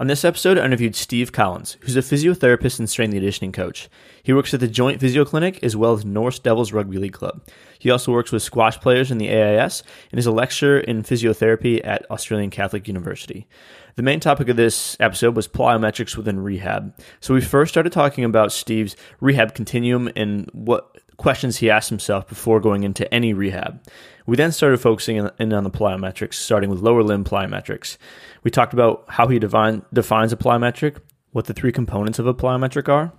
On this episode, I interviewed Steve Collins, who's a physiotherapist and strength and conditioning coach. He works at the Joint Physio Clinic as well as Norths Devils Rugby League Club. He also works with squash players in the AIS and is a lecturer in physiotherapy at Australian Catholic University. The main topic of this episode was plyometrics within rehab. So we first started talking about Steve's rehab continuum and what questions he asked himself before going into any rehab. We then started focusing in on the plyometrics, starting with lower limb plyometrics. We talked about how he define, defines a plyometric, what the three components of a plyometric are,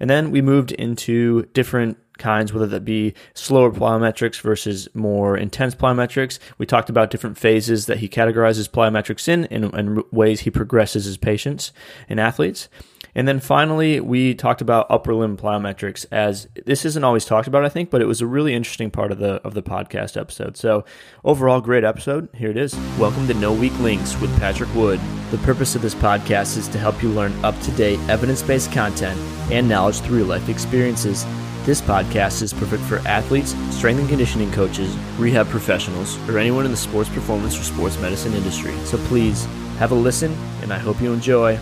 and then we moved into different kinds, whether that be slower plyometrics versus more intense plyometrics. We talked about different phases that he categorizes plyometrics in and, and ways he progresses his patients and athletes. And then finally, we talked about upper limb plyometrics as this isn't always talked about, I think, but it was a really interesting part of the of the podcast episode. So overall, great episode. Here it is. Welcome to No Weak Links with Patrick Wood. The purpose of this podcast is to help you learn up to date evidence based content and knowledge through life experiences. This podcast is perfect for athletes, strength and conditioning coaches, rehab professionals, or anyone in the sports performance or sports medicine industry. So please have a listen, and I hope you enjoy.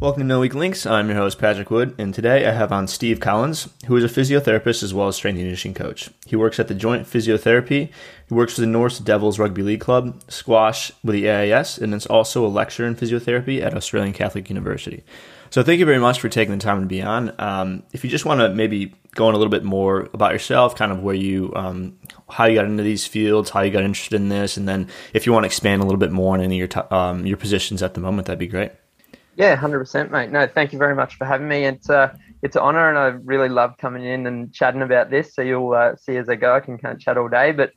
Welcome to No Weak Links. I'm your host, Patrick Wood, and today I have on Steve Collins, who is a physiotherapist as well as strength and conditioning coach. He works at the Joint Physiotherapy, he works for the Norths Devils Rugby League Club, squash with the AIS, and is also a lecturer in physiotherapy at Australian Catholic University. So thank you very much for taking the time to be on. Um, if you just want to maybe go in a little bit more about yourself, kind of where you, um, how you got into these fields, how you got interested in this, and then if you want to expand a little bit more on any of your t- um, your positions at the moment, that'd be great. Yeah, hundred percent, mate. No, thank you very much for having me. It's uh, it's an honor, and I really love coming in and chatting about this. So you'll uh, see as I go. I can kind of chat all day, but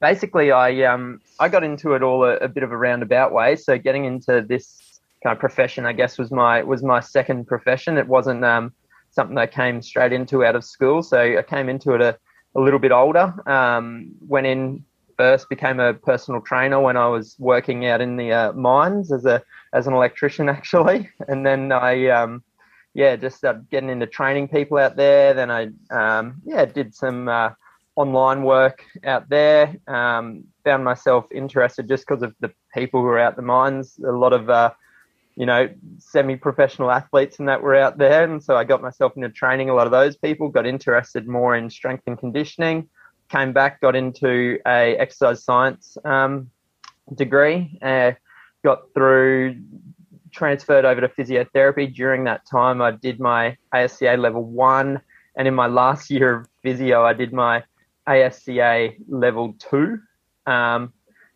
basically, I um, I got into it all a, a, bit of a roundabout way. So getting into this kind of profession, I guess, was my was my second profession. It wasn't um, something I came straight into out of school. So I came into it a, a little bit older. Um, went in first, became a personal trainer when I was working out in the uh, mines as a as an electrician actually, and then I um, yeah just started getting into training people out there. Then I um, yeah did some uh, online work out there. Um, found myself interested just because of the people who were out the mines. A lot of uh, you know semi-professional athletes and that were out there, and so I got myself into training a lot of those people. Got interested more in strength and conditioning. Came back, got into a exercise science um, degree. Uh, got through, transferred over to physiotherapy. During that time, I did my ASCA level one, and in my last year of physio, I did my ASCA level two, um,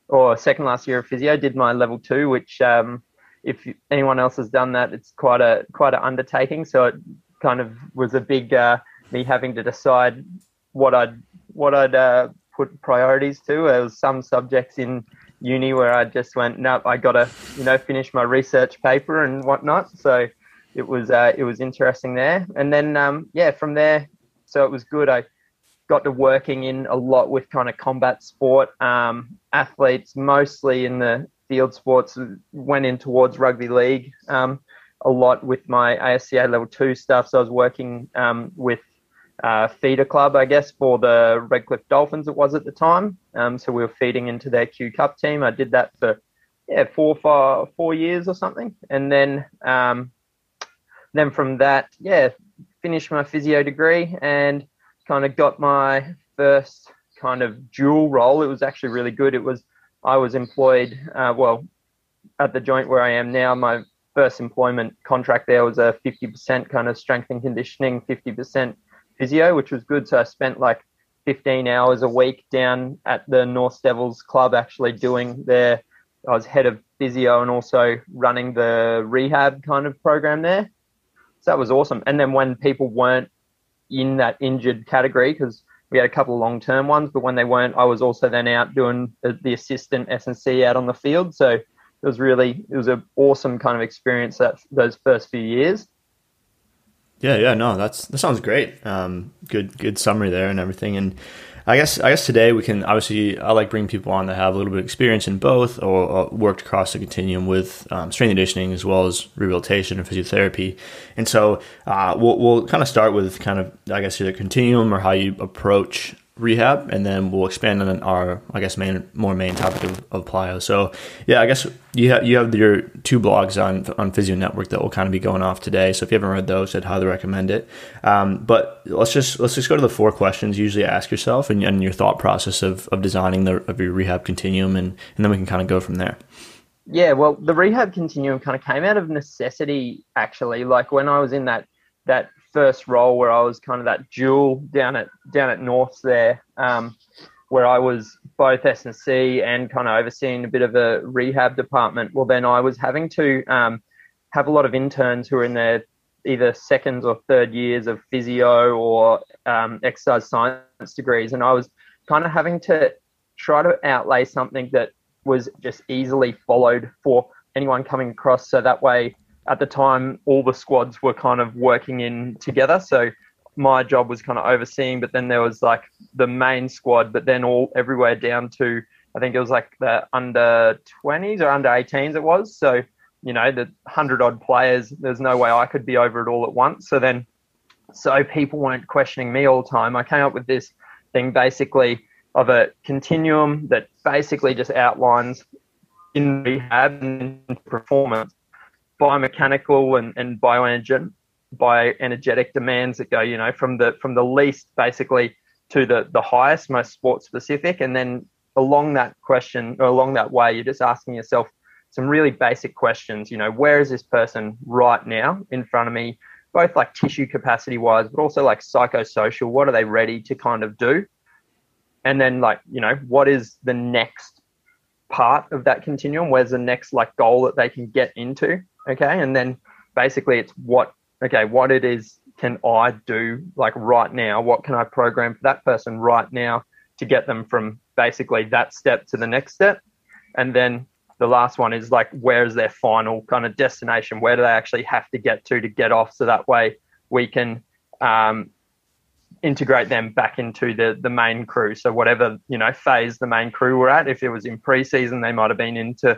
or second last year of physio, did my level two, which um, if anyone else has done that, it's quite a quite an undertaking. So it kind of was a big uh, me having to decide what I'd what I'd uh, put priorities to. There was some subjects in uni where I just went, nope, I got to, you know, finish my research paper and whatnot. So it was, uh, it was interesting there. And then, um, yeah, from there, so it was good. I got to working in a lot with kind of combat sport um, athletes, mostly in the field sports, went in towards rugby league um, a lot with my ASCA level two stuff. So I was working um, with uh, feeder club, I guess, for the Redcliffe Dolphins. It was at the time. Um, so we were feeding into their Q Cup team. I did that for yeah four four four years or something, and then um, then from that, yeah, finished my physio degree and kind of got my first kind of dual role. It was actually really good. It was I was employed uh, well at the joint where I am now. My first employment contract there was a 50% kind of strength and conditioning, 50% physio, which was good. So I spent like 15 hours a week down at the North Devils club actually doing their, I was head of physio and also running the rehab kind of program there. So that was awesome. And then when people weren't in that injured category, because we had a couple of long term ones, but when they weren't, I was also then out doing the, the assistant S&C out on the field. So it was really, it was an awesome kind of experience that those first few years. Yeah, yeah, no, that's that sounds great. Um, good, good summary there and everything. And I guess I guess today we can obviously I like bringing people on that have a little bit of experience in both or, or worked across the continuum with um, strength conditioning as well as rehabilitation and physiotherapy. And so uh, we'll we'll kind of start with kind of I guess either continuum or how you approach rehab, and then we'll expand on our, I guess, main more main topic of, of plyo. So, yeah, I guess you have you have your two blogs on on Physio Network that will kind of be going off today. So if you haven't read those, I'd highly recommend it. Um, but let's just let's just go to the four questions you usually ask yourself and, and your thought process of, of designing the of your rehab continuum, and and then we can kind of go from there. Yeah, well, the rehab continuum kind of came out of necessity, actually. Like when I was in that that first role where I was kind of that dual down at down at Norths there, um, where I was both S and C and kind of overseeing a bit of a rehab department. Well, then I was having to um, have a lot of interns who are in their either second or third years of physio or um, exercise science degrees, and I was kind of having to try to outlay something that was just easily followed for anyone coming across, so that way at the time, all the squads were kind of working in together. So my job was kind of overseeing, but then there was like the main squad, but then all everywhere down to I think it was like the under 20s or under 18s it was. So you know the hundred odd players, there's no way I could be over it all at once. So then, so people weren't questioning me all the time. I came up with this thing basically of a continuum that basically just outlines in rehab and performance biomechanical and, and bioenergetic bioenergetic demands that go, you know, from the from the least basically to the the highest, most sport specific, and then along that question or along that way, you're just asking yourself some really basic questions. You know, where is this person right now in front of me, both like tissue capacity wise, but also like psychosocial. What are they ready to kind of do? And then like, you know, what is the next part of that continuum? Where's the next like goal that they can get into? Okay? And then basically it's what okay what it is can i do like right now? What can i program for that person right now to get them from basically that step to the next step? And then the last one is like where is their final kind of destination? Where do they actually have to get to to get off so that way we can um, integrate them back into the the main crew? So whatever you know phase the main crew were at if it was in preseason they might have been into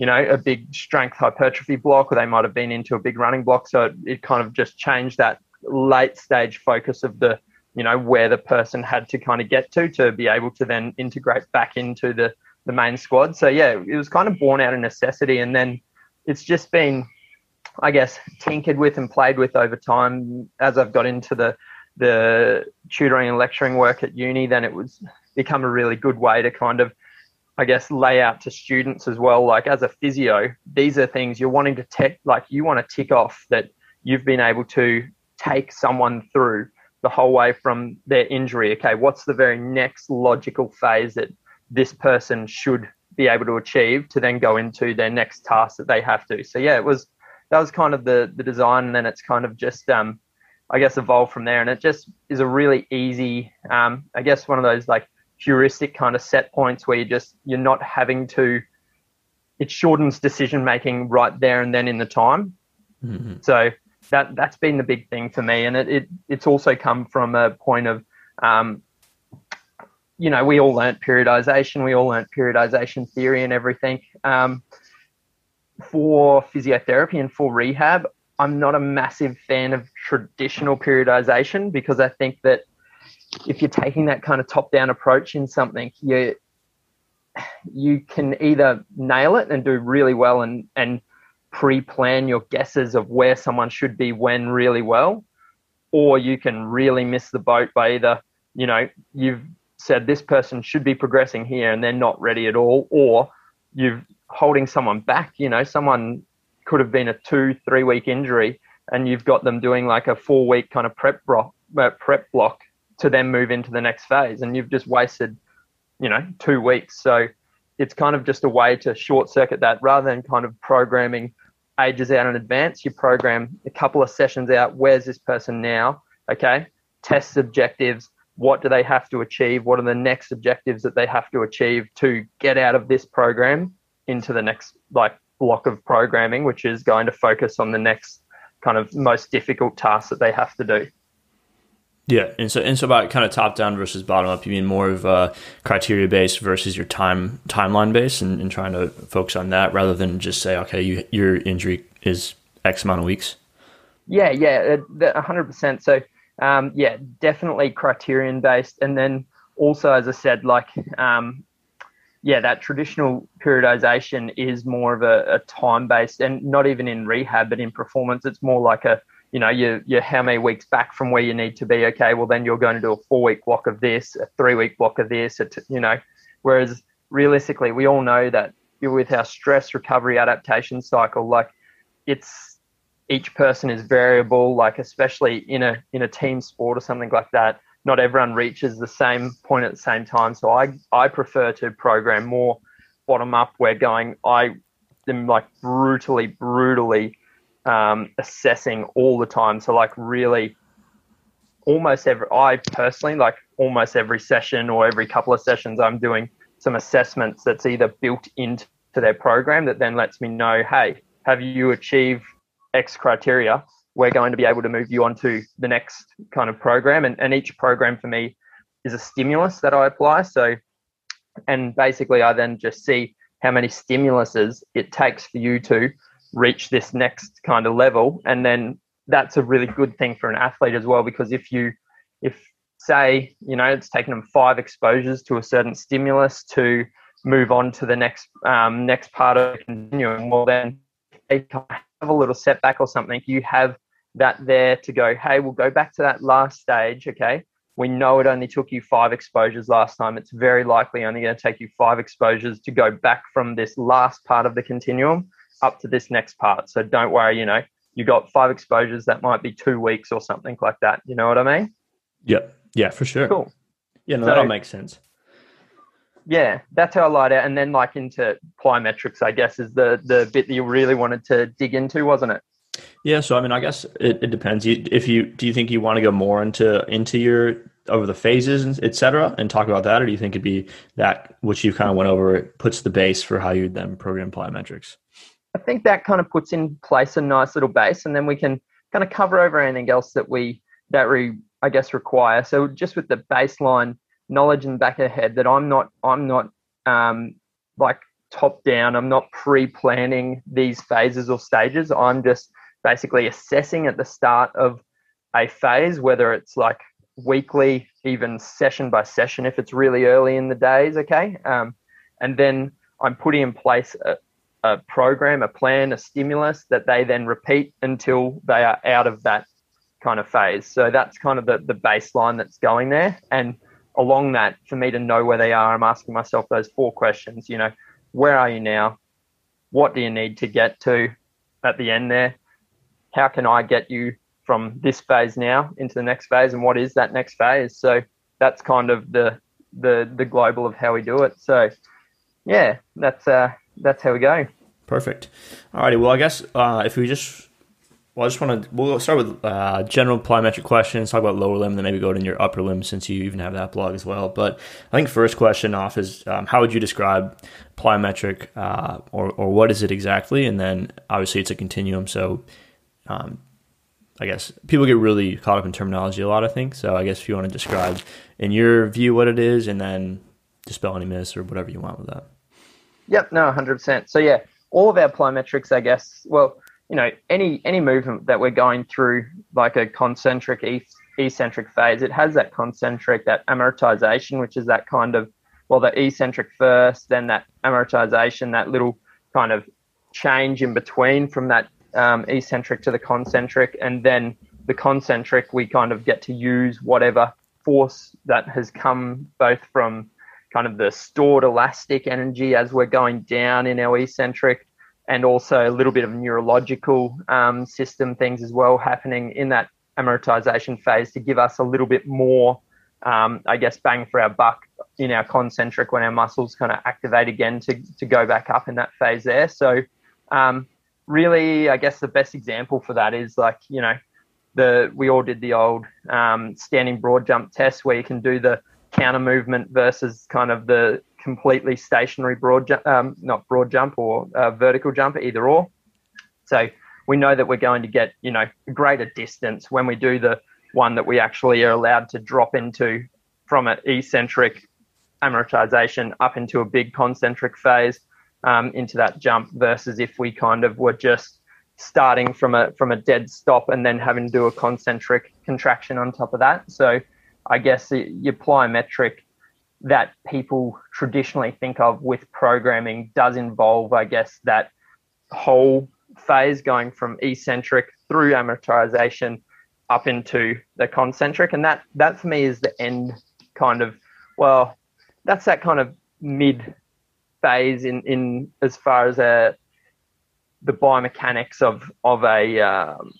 you know, a big strength hypertrophy block, or they might have been into a big running block. So it, it kind of just changed that late stage focus of the, you know, where the person had to kind of get to to be able to then integrate back into the the main squad. So yeah, it was kind of born out of necessity, and then it's just been, I guess, tinkered with and played with over time as I've got into the the tutoring and lecturing work at uni. Then it was become a really good way to kind of I guess, lay out to students as well. Like as a physio, these are things you're wanting to tick, like you want to tick off that you've been able to take someone through the whole way from their injury. Okay, what's the very next logical phase that this person should be able to achieve to then go into their next task that they have to. So yeah, it was that was kind of the the design, and then it's kind of just um, I guess evolved from there, and it just is a really easy um, I guess one of those like heuristic kind of set points where you just you're not having to it shortens decision making right there and then in the time. Mm-hmm. so that that's been the big thing for me. And it, it it's also come from a point of um, you know we all learnt periodization we all learnt periodization theory and everything. Um, for physiotherapy and for rehab i'm not a massive fan of traditional periodization because i think that if you're taking that kind of top down approach in something, you you can either nail it and do really well and and pre-plan your guesses of where someone should be when really well, or you can really miss the boat by either you know you've said this person should be progressing here and they're not ready at all, or you've holding someone back. You know, someone could have been a two, three week injury, and you've got them doing like a four week kind of prep block, uh, prep block to then move into the next phase. And you've just wasted, you know, two weeks. So it's kind of just a way to short circuit that rather than kind of programming ages out in advance. You program a couple of sessions out. Where's this person now? Okay. Test objectives. What do they have to achieve? What are the next objectives that they have to achieve to get out of this program into the next like block of programming, which is going to focus on the next kind of most difficult tasks that they have to do. Yeah, and so and so about kind of top down versus bottom up. You mean more of uh, criteria based versus your time timeline based, and, and, trying to focus on that rather than just say, okay, you, your injury is X amount of weeks. Yeah, yeah, hundred percent. So, um, yeah, definitely criterion based, and then also, as I said, like, um, yeah, that traditional periodization is more of a, a time based, and not even in rehab, but in performance, it's more like a you know, you're, you're how many weeks back from where you need to be. Okay, well, then you're going to do a four week block of this, a three week block of this, you know. Whereas realistically, we all know that with our stress recovery adaptation cycle, like it's each person is variable, like especially in a in a team sport or something like that. Not everyone reaches the same point at the same time. So I I prefer to program more bottom up. Where going, I am like brutally, brutally um, assessing all the time. So like really almost every I personally like almost every session or every couple of sessions I'm doing some assessments that's either built into their program that then lets me know, hey, have you achieved X criteria? We're going to be able to move you on to the next kind of program. And, and each program for me is a stimulus that I apply. So, and basically, I then just see how many stimuluses it takes for you to reach this next kind of level. And then that's a really good thing for an athlete as well because if you if say you know it's taken them five exposures to a certain stimulus to move on to the next um, next part of the continuum well then they have a little setback or something. You have that there to go hey we'll go back to that last stage okay? We know it only took you five exposures last time. It's very likely only going to take you five exposures to go back from this last part of the continuum up to this next part. So don't worry, you know, you got five exposures that might be two weeks or something like that. You know what I mean? Yeah. Yeah, for sure. Cool. Yeah, no, so, that all makes sense. Yeah, that's how I light out. And then like into plyometrics, I guess, is the the bit that you really wanted to dig into, wasn't it? Yeah, so I mean, I guess it, it depends. if you do you think you want to go more into into your over the phases and et cetera and talk about that, or do you think it'd be that which you kind of went over it puts the base for how you then program plyometrics? I think that kind of puts in place a nice little base, and then we can kind of cover over anything else that we that we I guess require. So just with the baseline knowledge in the back of the head that I'm not I'm not um, like top down. I'm not pre-planning these phases or stages. I'm just basically assessing at the start of a phase, whether it's like weekly, even session by session, if it's really early in the days, okay. Um, and then I'm putting in place a, a program, a plan, a stimulus that they then repeat until they are out of that kind of phase. So that's kind of the, the baseline that's going there. And along that, for me to know where they are, I'm asking myself those four questions. You know, where are you now? What do you need to get to at the end there? How can I get you from this phase now into the next phase? And what is that next phase? So that's kind of the the the global of how we do it. So yeah, that's uh that's how we go. Perfect. Alrighty. Well, I guess uh, if we just, well, I just want to, we'll start with uh, general plyometric questions, talk about lower limb, then maybe go to your upper limb since you even have that blog as well. But I think first question off is um, how would you describe plyometric uh, or, or what is it exactly? And then obviously it's a continuum. So um, I guess people get really caught up in terminology a lot, I think. So I guess if you want to describe in your view what it is and then dispel any myths or whatever you want with that. Yep, no, 100%. So, yeah, all of our plyometrics, I guess, well, you know, any any movement that we're going through, like a concentric, e- eccentric phase, it has that concentric, that amortization, which is that kind of, well, the eccentric first, then that amortization, that little kind of change in between from that um, eccentric to the concentric, and then the concentric, we kind of get to use whatever force that has come both from kind of the stored elastic energy as we're going down in our eccentric, and also a little bit of neurological um, system things as well happening in that amortization phase to give us a little bit more, um, I guess, bang for our buck in our concentric when our muscles kind of activate again to, to go back up in that phase there. So, um, really, I guess the best example for that is like, you know, the we all did the old um, standing broad jump test where you can do the counter movement versus kind of the completely stationary broad jump, um, not broad jump or uh, vertical jump, either or. So we know that we're going to get, you know, greater distance when we do the one that we actually are allowed to drop into from an eccentric amortization up into a big concentric phase um, into that jump versus if we kind of were just starting from a from a dead stop and then having to do a concentric contraction on top of that. So I guess your plyometric that people traditionally think of with programming does involve, I guess, that whole phase going from eccentric through amortization up into the concentric, and that that for me is the end kind of well, that's that kind of mid phase in in as far as a uh, the biomechanics of of a um,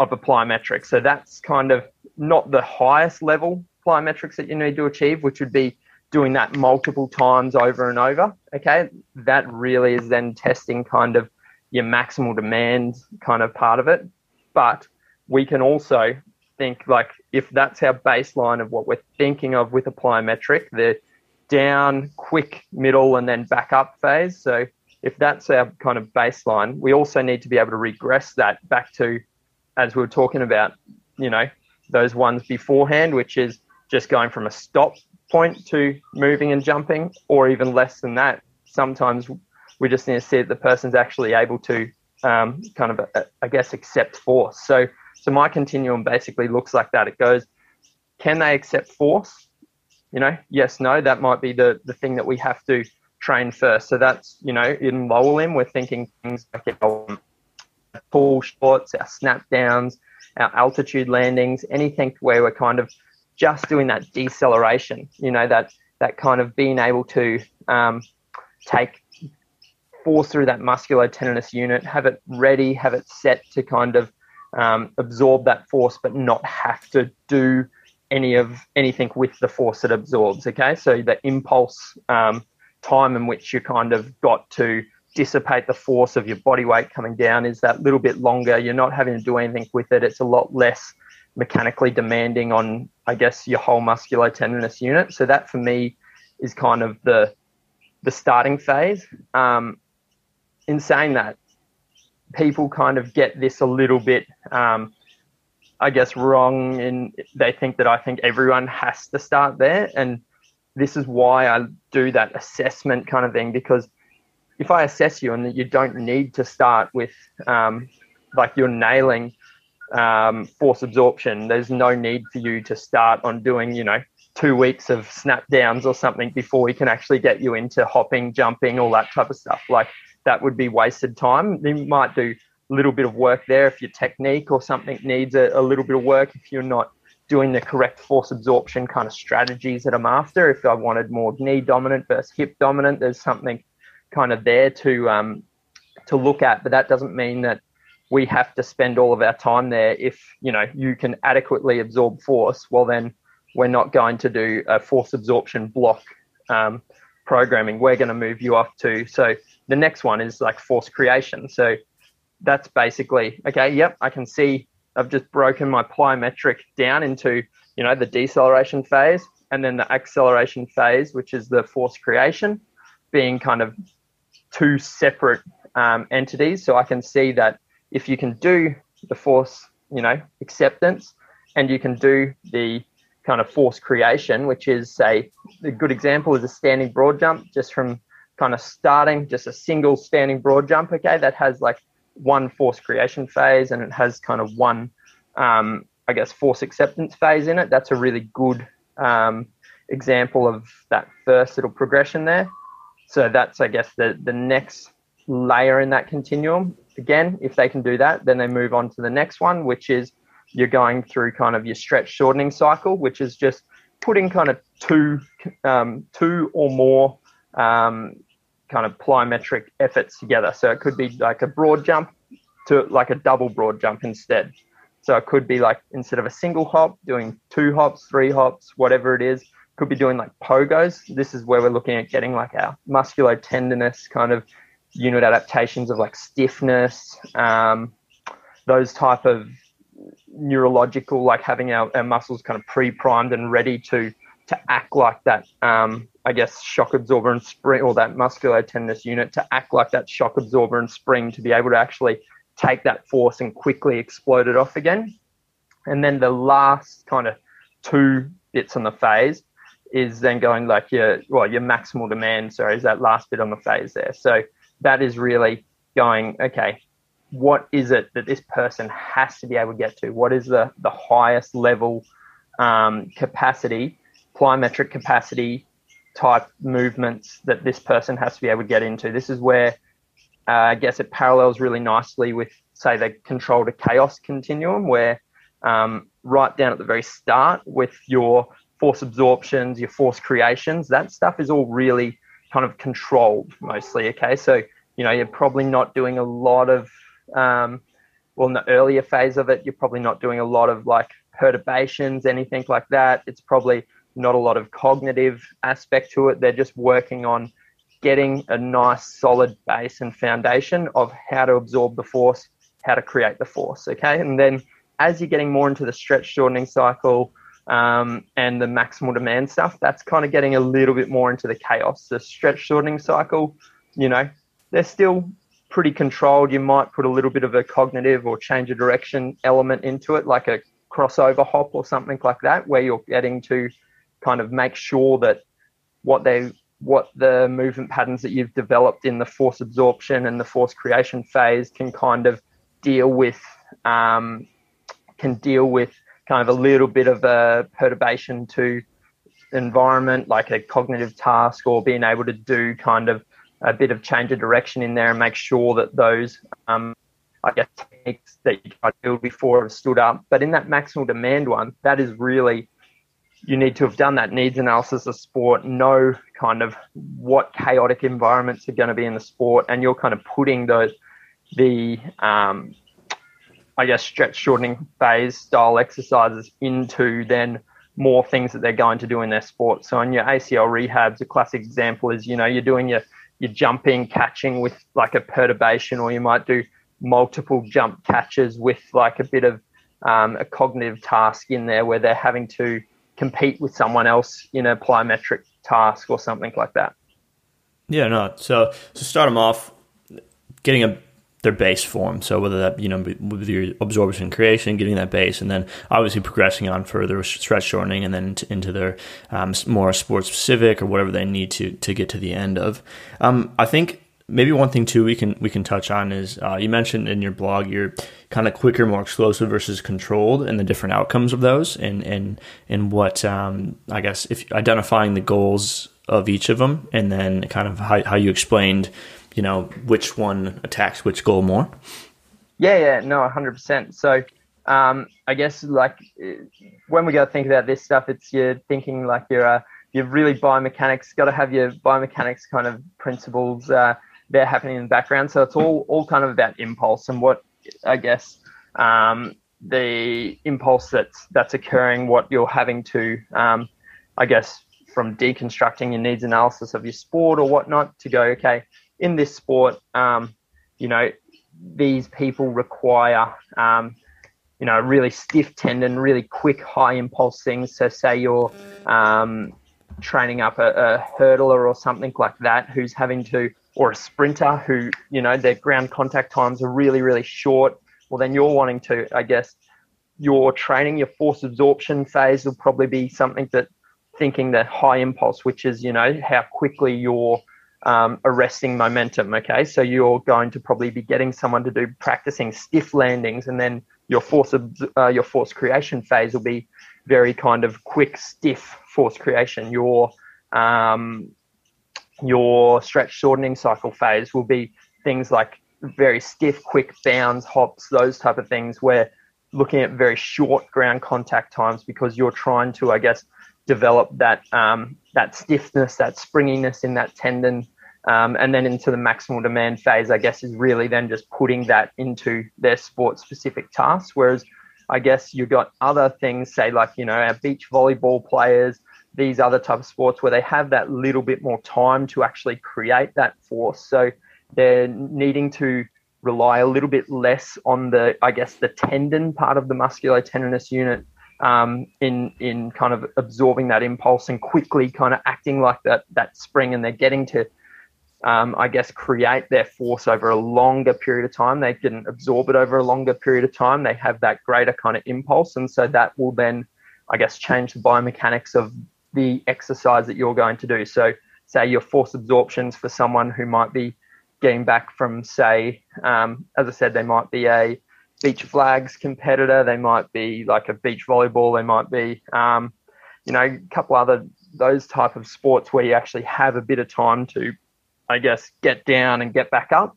of a plyometric. So that's kind of not the highest level plyometrics that you need to achieve, which would be doing that multiple times over and over. Okay, that really is then testing kind of your maximal demand kind of part of it. But we can also think like if that's our baseline of what we're thinking of with a plyometric, the down, quick, middle, and then back up phase. So if that's our kind of baseline, we also need to be able to regress that back to, as we were talking about, you know, those ones beforehand, which is just going from a stop point to moving and jumping, or even less than that. Sometimes we just need to see that the person's actually able to um, kind of, uh, I guess, accept force. So so my continuum basically looks like that. It goes, can they accept force? You know, yes, no, that might be the, the thing that we have to train first. So that's, you know, in lower limb, we're thinking things like our pull shots, our snap downs, our altitude landings, anything where we're kind of just doing that deceleration, you know, that, that kind of being able to um, take force through that muscular musculotendinous unit, have it ready, have it set to kind of um, absorb that force, but not have to do any of anything with the force it absorbs. Okay, so the impulse um, time in which you kind of got to dissipate the force of your body weight coming down is that little bit longer. You're not having to do anything with it. It's a lot less mechanically demanding on, I guess, your whole musculotendinous unit. So that for me is kind of the the starting phase. Um, in saying that, people kind of get this a little bit, um, I guess, wrong. And they think that I think everyone has to start there. And this is why I do that assessment kind of thing because if I assess you and that you don't need to start with um, like you're nailing um, force absorption, there's no need for you to start on doing, you know, two weeks of snap downs or something before we can actually get you into hopping, jumping, all that type of stuff. Like that would be wasted time. You might do a little bit of work there if your technique or something needs a, a little bit of work if you're not doing the correct force absorption kind of strategies that I'm after. If I wanted more knee dominant versus hip dominant, there's something kind of there to um, to look at. But that doesn't mean that we have to spend all of our time there. If you know you can adequately absorb force, well then we're not going to do a force absorption block um, programming. We're going to move you off to so the next one is like force creation. So that's basically okay. Yep, I can see I've just broken my plyometric down into you know the deceleration phase and then the acceleration phase, which is the force creation, being kind of two separate um, entities. So I can see that if you can do the force, you know, acceptance, and you can do the kind of force creation, which is say a good example is a standing broad jump, just from kind of starting just a single standing broad jump, okay, that has like one force creation phase and it has kind of one, um, I guess, force acceptance phase in it. That's a really good um, example of that first little progression there. So that's, I guess, the, the next layer in that continuum. Again, if they can do that, then they move on to the next one, which is you're going through kind of your stretch shortening cycle, which is just putting kind of two, um, two or more um, kind of plyometric efforts together. So it could be like a broad jump to like a double broad jump instead. So it could be like instead of a single hop, doing two hops, three hops, whatever it is. Could be doing like pogos. This is where we're looking at getting like our musculotendinous kind of unit adaptations of like stiffness, um, those type of neurological, like having our, our muscles kind of pre-primed and ready to to act like that, um, I guess, shock absorber and spring, or that musculotendinous unit to act like that shock absorber and spring to be able to actually take that force and quickly explode it off again. And then the last kind of two bits on the phase is then going like your well your maximal demand sorry is that last bit on the phase there. So that is really going okay what is it that this person has to be able to get to? What is the the highest level um, capacity plyometric capacity type movements that this person has to be able to get into? This is where uh, i guess it parallels really nicely with say the control to chaos continuum where um, right down at the very start with your force absorptions, your force creations, that stuff is all really kind of controlled mostly. Okay. So, you know, you're probably not doing a lot of, um, well, in the earlier phase of it, you're probably not doing a lot of like perturbations, anything like that. It's probably not a lot of cognitive aspect to it. They're just working on getting a nice solid base and foundation of how to absorb the force, how to create the force. Okay. And then as you're getting more into the stretch shortening cycle um, and the maximal demand stuff, that's kind of getting a little bit more into the chaos. The stretch shortening cycle, you know, they're still pretty controlled. You might put a little bit of a cognitive or change of direction element into it, like a crossover hop or something like that, where you're getting to kind of make sure that what they what the movement patterns that you've developed in the force absorption and the force creation phase can kind of deal with um, can deal with kind of a little bit of a perturbation to environment, like a cognitive task, or being able to do kind of a bit of change of direction in there and make sure that those, um, I guess, techniques that you tried to build before have stood up. But in that maximal demand one, that is really you need to have done that needs analysis of sport, know kind of what chaotic environments are going to be in the sport, and you're kind of putting those the um, I guess, stretch shortening phase style exercises into then more things that they're going to do in their sport. So in your ACL rehabs, a classic example is, you know, you're doing your, your jumping, catching with like a perturbation, or you might do multiple jump catches with like a bit of um, a cognitive task in there where they're having to compete with someone else in a plyometric task or something like that. Yeah, no. So to start them off, getting a their base form. So whether that you know with your absorption creation, getting that base, and then obviously progressing on further stretch shortening, and then into their um, more sports specific or whatever they need to to get to the end of. Um, I think maybe one thing too we can we can touch on is uh, you mentioned in your blog you're kind of quicker, more explosive versus controlled, and the different outcomes of those, and and and what um, I guess if identifying the goals of each of them, and then kind of how, how you explained you know which one attacks which goal more? Yeah, yeah, no, hundred percent. So um, I guess like when we go think about this stuff, it's you're thinking like you're uh, you're really biomechanics. Got to have your biomechanics kind of principles uh, there happening in the background. So it's all all kind of about impulse and what I guess um, the impulse that's that's occurring, what you're having to, um, I guess, from deconstructing your needs analysis of your sport or whatnot to go, okay, in this sport, um, you know, these people require, um, you know, really stiff tendon, really quick, high impulse things. So, say you're um, training up a, a, hurdler or something like that, who's having to, or a sprinter who, you know, their ground contact times are really, really short. Well, then you're wanting to, I guess, your training, your force absorption phase will probably be something that thinking the high impulse, which is, you know, how quickly you're um, arresting momentum. Okay, so you're going to probably be getting someone to do practicing stiff landings, and then your force uh, your force creation phase will be very kind of quick, stiff force creation. Your um, your stretch shortening cycle phase will be things like very stiff, quick bounds, hops, those type of things where looking at very short ground contact times because you're trying to, I guess, develop that um, that stiffness, that springiness in that tendon um, and then into the maximal demand phase, I guess, is really then just putting that into their sport specific tasks. Whereas I guess you've got other things, say like, you know, our beach volleyball players, these other type of sports where they have that little bit more time to actually create that force. So they're needing to rely a little bit less on the, I guess, the tendon part of the musculotendinous unit um, in in kind of absorbing that impulse and quickly kind of acting like that that spring, and they're getting to um, I guess, create their force over a longer period of time. They can absorb it over a longer period of time. They have that greater kind of impulse. And so that will then, I guess, change the biomechanics of the exercise that you're going to do. So, say your force absorptions for someone who might be getting back from, say, um, as I said, they might be a beach flags competitor, they might be like a beach volleyball, they might be, um, you know, a couple other those type of sports where you actually have a bit of time to I guess, get down and get back up.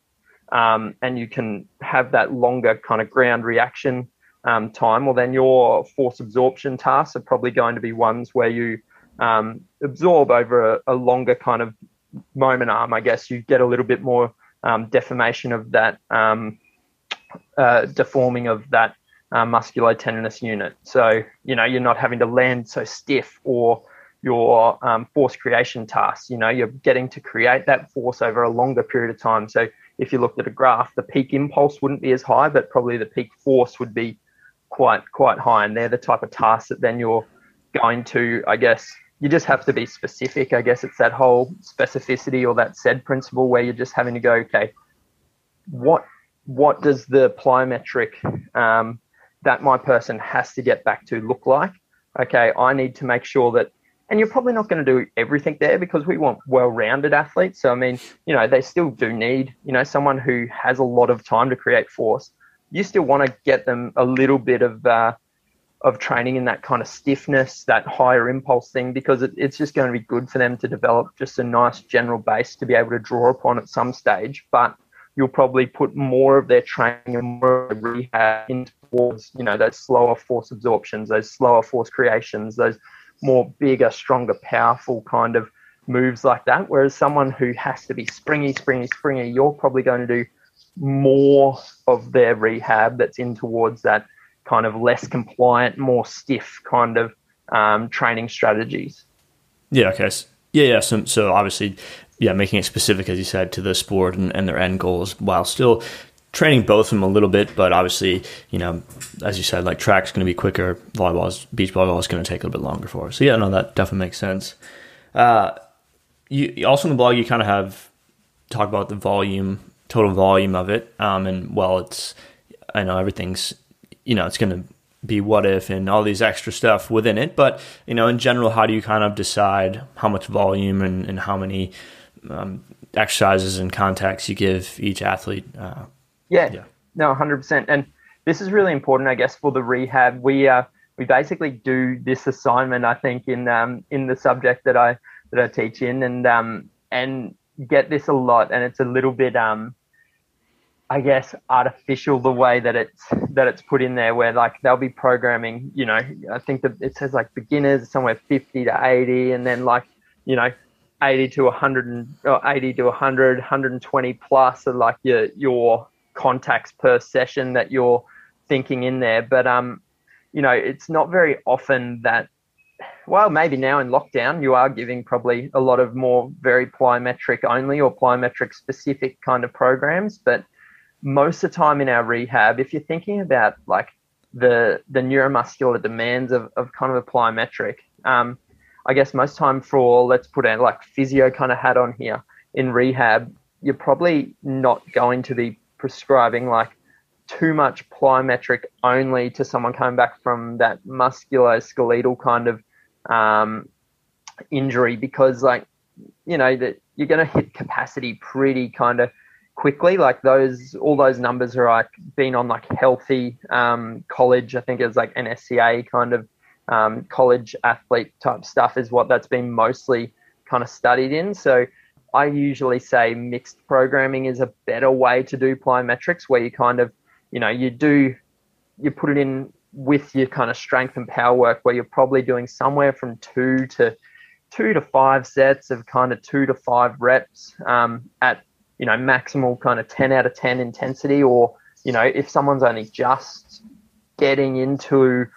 Um, and you can have that longer kind of ground reaction um, time, well, then your force absorption tasks are probably going to be ones where you um, absorb over a, a, longer kind of moment arm. I guess you get a little bit more um, deformation of that, um, uh, deforming of that uh, musculotendinous unit. So, you know, you're not having to land so stiff or your um, force creation tasks. You know, you're getting to create that force over a longer period of time. So if you looked at a graph, the peak impulse wouldn't be as high, but probably the peak force would be quite quite high. And they're the type of tasks that then you're going to, I guess, you just have to be specific. I guess it's that whole specificity or that SAID principle where you're just having to go, okay, what what does the plyometric um, that my person has to get back to look like? Okay, I need to make sure that and you're probably not going to do everything there because we want well-rounded athletes. So I mean, you know, they still do need, you know, someone who has a lot of time to create force. You still want to get them a little bit of uh, of training in that kind of stiffness, that higher impulse thing, because it, it's just going to be good for them to develop just a nice general base to be able to draw upon at some stage. But you'll probably put more of their training and more rehab in towards, you know, those slower force absorptions, those slower force creations, those more bigger, stronger, powerful kind of moves like that. Whereas someone who has to be springy, springy, springy, you're probably going to do more of their rehab that's in towards that kind of less compliant, more stiff kind of um, training strategies. Yeah. Okay. Yeah. Yeah. So, so obviously, yeah, making it specific, as you said, to the sport and, and their end goals while still training both of them a little bit, but obviously, you know, as you said, like track's going to be quicker. Volleyball, beach volleyball is going to take a little bit longer for us. So yeah, no, that definitely makes sense. Uh, you also in the blog, you kind of have talk about the volume, total volume of it. Um, and well, it's I know everything's you know it's going to be what if and all these extra stuff within it, but you know, in general, how do you kind of decide how much volume and, and how many um, exercises and contacts you give each athlete? Uh, yeah, yeah. no, hundred percent. And this is really important, I guess, for the rehab. We uh, we basically do this assignment, I think, in um, in the subject that I that I teach in, and um, and get this a lot, and it's a little bit um, I guess artificial the way that it's that it's put in there, where like they'll be programming, you know, I think that it says like beginners somewhere 50 to 80, and then like you know 80 to 100 and, or 80 to 100, 120 plus are like your your contacts per session that you're thinking in there. But um, you know, it's not very often that. Well, maybe now in lockdown, you are giving probably a lot of more very plyometric only or plyometric specific kind of programs. But most of the time in our rehab, if you're thinking about like the the neuromuscular demands of, of kind of a plyometric, um, I guess most time for let's put a like physio kind of hat on here in rehab, you're probably not going to be prescribing like too much plyometric only to someone coming back from that musculoskeletal kind of um, injury because like you know that you're going to hit capacity pretty kind of quickly. Like those all those numbers are like being on like healthy um, college i think it's like nsca kind of um, college athlete type stuff is what that's been mostly kind of studied in. So I usually say mixed programming is a better way to do plyometrics where you kind of, you know, you do, you put it in with your kind of strength and power work where you're probably doing somewhere from two to two to five sets of kind of two to five reps um, at, you know, maximal kind of 10 out of 10 intensity. Or, you know, if someone's only just getting into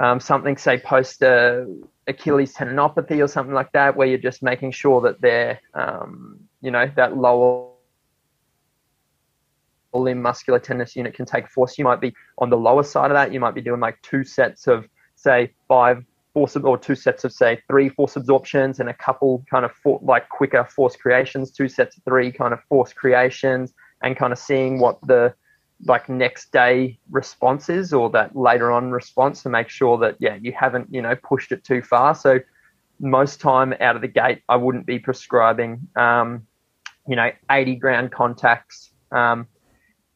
um, something, say, post Achilles tendinopathy or something like that, where you're just making sure that they're, um, you know, that lower limb muscular tendinous unit can take force. You might be on the lower side of that. You might be doing like two sets of, say, five force or two sets of say three force absorptions and a couple kind of for, like quicker force creations, two sets of three kind of force creations, and kind of seeing what the like next day responses or that later on response to make sure that yeah you haven't you know pushed it too far. So most time out of the gate i wouldn't be prescribing um, you know 80 ground contacts um,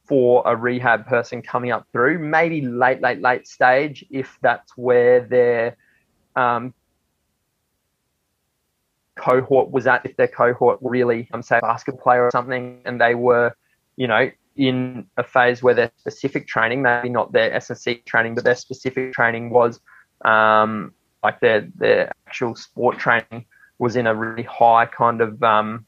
for a rehab person coming up through. Maybe late late late stage if that's where their um, cohort was at if their cohort really i'm um, say basketball player or something and they were you know in a phase where their specific training, maybe not their S&C training, but their specific training was um, like their their actual sport training was in a really high kind of um,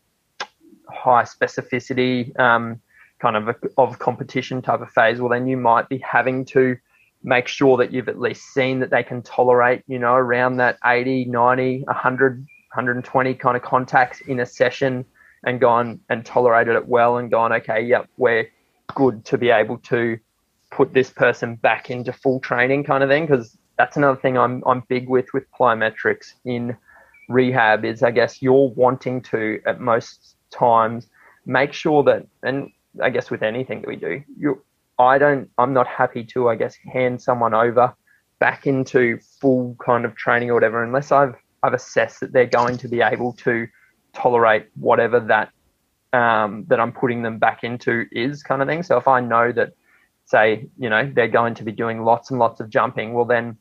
high specificity um, kind of a, of competition type of phase. Well, then you might be having to make sure that you've at least seen that they can tolerate, you know, around that 80, 90, 100, 120 kind of contacts in a session and gone and tolerated it well and gone, okay, yep, we're good to be able to put this person back into full training kind of thing because that's another thing I'm I'm big with with plyometrics in rehab is I guess you're wanting to at most times make sure that and I guess with anything that we do you I don't I'm not happy to I guess hand someone over back into full kind of training or whatever unless I've I've assessed that they're going to be able to tolerate whatever that um, that I'm putting them back into is kind of thing. So if I know that, say, you know, they're going to be doing lots and lots of jumping, well, then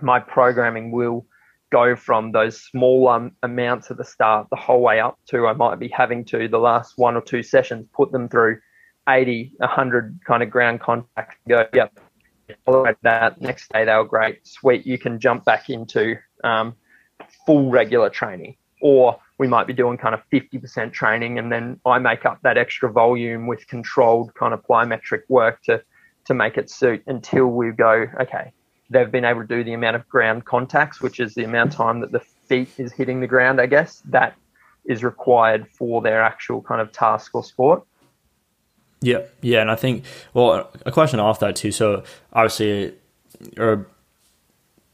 my programming will go from those small um, amounts at the start the whole way up to I might be having to the last one or two sessions put them through 80, 100 kind of ground contact. Go, yep, tolerate that. Next day they were great, sweet. You can jump back into um, full regular training, or we might be doing kind of 50% training and then I make up that extra volume with controlled kind of plyometric work to to make it suit until we go, okay, they've been able to do the amount of ground contacts, which is the amount of time that the feet is hitting the ground, I guess, that is required for their actual kind of task or sport. Yeah, yeah, and I think well, a question off that too. So obviously, or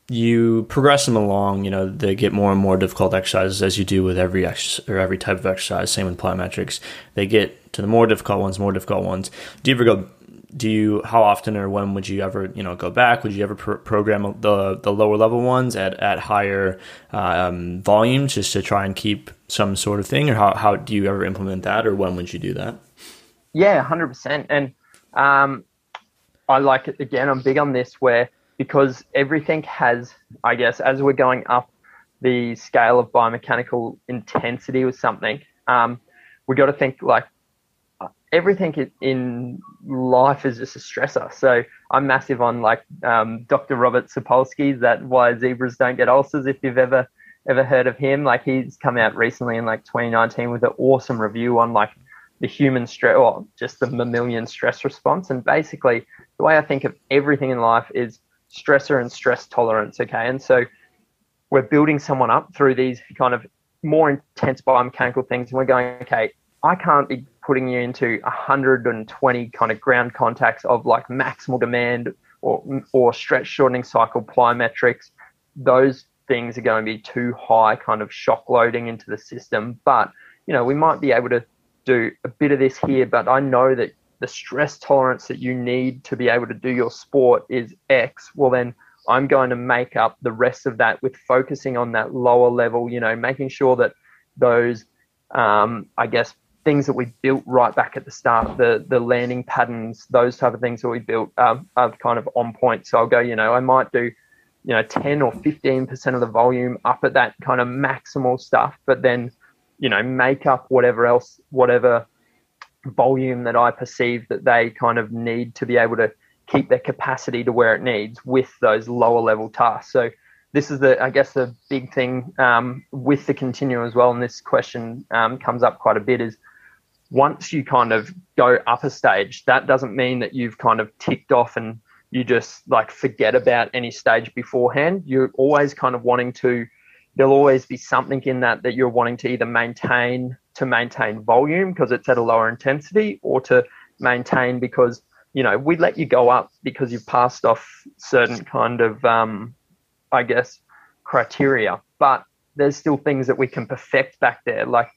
you progress them along, you know, they get more and more difficult exercises as you do with every ex- or every type of exercise. Same with plyometrics. They get to the more difficult ones, more difficult ones. Do you ever go? Do you? How often or when would you ever, you know, go back? Would you ever pr- program the the lower level ones at at higher um, volumes just to try and keep some sort of thing, or how how do you ever implement that, or when would you do that? Yeah, hundred percent. And um, I like it again. I'm big on this where because everything has, I guess, as we're going up the scale of biomechanical intensity with something, um, we got to think like everything in life is just a stressor. So I'm massive on like um, Dr. Robert Sapolsky, that why zebras don't get ulcers. If you've ever ever heard of him, like he's come out recently in like 2019 with an awesome review on like the human stress or just the mammalian stress response. And basically, the way I think of everything in life is stressor and stress tolerance. Okay. And so we're building someone up through these kind of more intense biomechanical things. And we're going, okay, I can't be putting you into 120 kind of ground contacts of like maximal demand or, or stretch shortening cycle plyometrics. Those things are going to be too high kind of shock loading into the system. But, you know, we might be able to do a bit of this here, but I know that the stress tolerance that you need to be able to do your sport is X, well, then I'm going to make up the rest of that with focusing on that lower level, you know, making sure that those, um, I guess, things that we built right back at the start, the the landing patterns, those type of things that we built um, are kind of on point. So I'll go, you know, I might do, you know, 10 or 15% of the volume up at that kind of maximal stuff, but then, you know, make up whatever else, whatever volume that I perceive that they kind of need to be able to keep their capacity to where it needs with those lower level tasks. So this is the, I guess, the big thing um, with the continuum as well. And this question um, comes up quite a bit is once you kind of go up a stage, that doesn't mean that you've kind of ticked off and you just like forget about any stage beforehand. You're always kind of wanting to, there'll always be something in that that you're wanting to either maintain to maintain volume because it's at a lower intensity or to maintain because you know we let you go up because you've passed off certain kind of um, i guess criteria, but there's still things that we can perfect back there. Like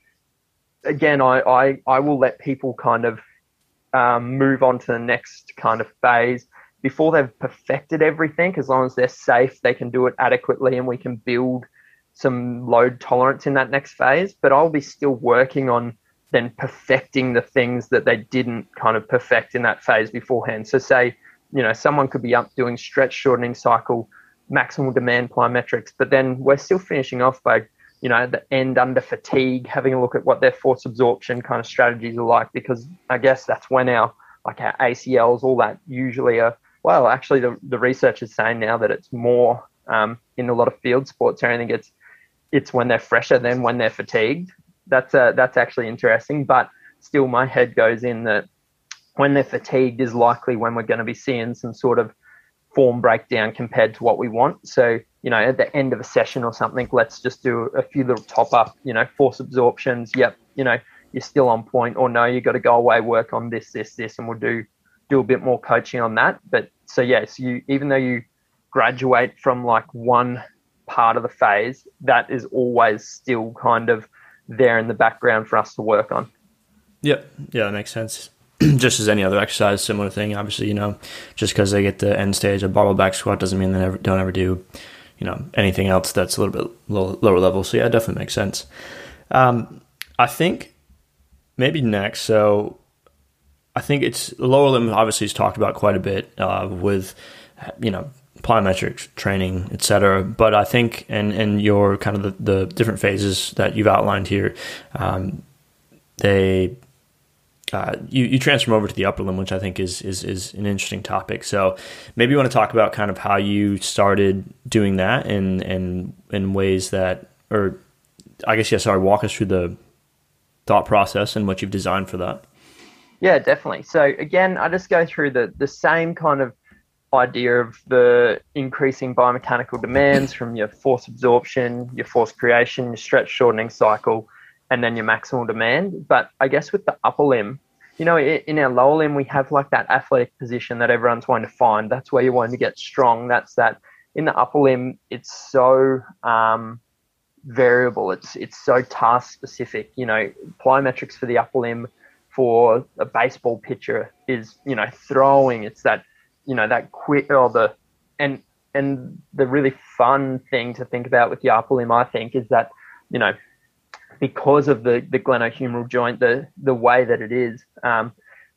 again, I I, I will let people kind of um, move on to the next kind of phase before they've perfected everything. As long as they're safe, they can do it adequately, and we can build some load tolerance in that next phase. But I'll be still working on then perfecting the things that they didn't kind of perfect in that phase beforehand. So say, you know, someone could be up doing stretch shortening cycle, maximal demand plyometrics, but then we're still finishing off by, you know, the end under fatigue, having a look at what their force absorption kind of strategies are like, because I guess that's when our like our ACLs, all that usually are. Well, actually, the the research is saying now that it's more um, in a lot of field sports. I think it's when they're fresher than when they're fatigued that's uh, that's actually interesting. But still, my head goes in that when they're fatigued is likely when we're going to be seeing some sort of form breakdown compared to what we want. So you know, at the end of a session or something, let's just do a few little top up. You know, force absorptions. Yep, you know, you're still on point, or no, you got to go away, work on this, this, this, and we'll do do a bit more coaching on that. But so yes, you even though you graduate from like one part of the phase, that is always still kind of there in the background for us to work on. Yep. Yeah, that makes sense. just as any other exercise, similar thing. Obviously, you know, just because they get the end stage of barbell back squat doesn't mean they never, don't ever do, you know, anything else that's a little bit low, lower level. So yeah, it definitely makes sense. Um, I think maybe next. So I think it's lower limb. Obviously, is talked about quite a bit uh, with, you know, plyometrics training, etc. But I think, and and your kind of the, the different phases that you've outlined here, um, they uh, you, you transform over to the upper limb, which I think is, is is an interesting topic. So maybe you want to talk about kind of how you started doing that and and in ways that, or I guess yeah, sorry, walk us through the thought process and what you've designed for that. Yeah, definitely. So again, I just go through the the same kind of idea of the increasing biomechanical demands from your force absorption, your force creation, your stretch shortening cycle, and then your maximal demand. But I guess with the upper limb, you know, in our lower limb, we have like that athletic position that everyone's wanting to find. That's where you're wanting to get strong. That's that. In the upper limb, it's so um, variable. It's it's so task specific. You know, plyometrics for the upper limb for a baseball pitcher is you know throwing. It's that you know that quick or the and and the really fun thing to think about with the upper limb, I think, is that you know because of the the glenohumeral joint, the the way that it is, um,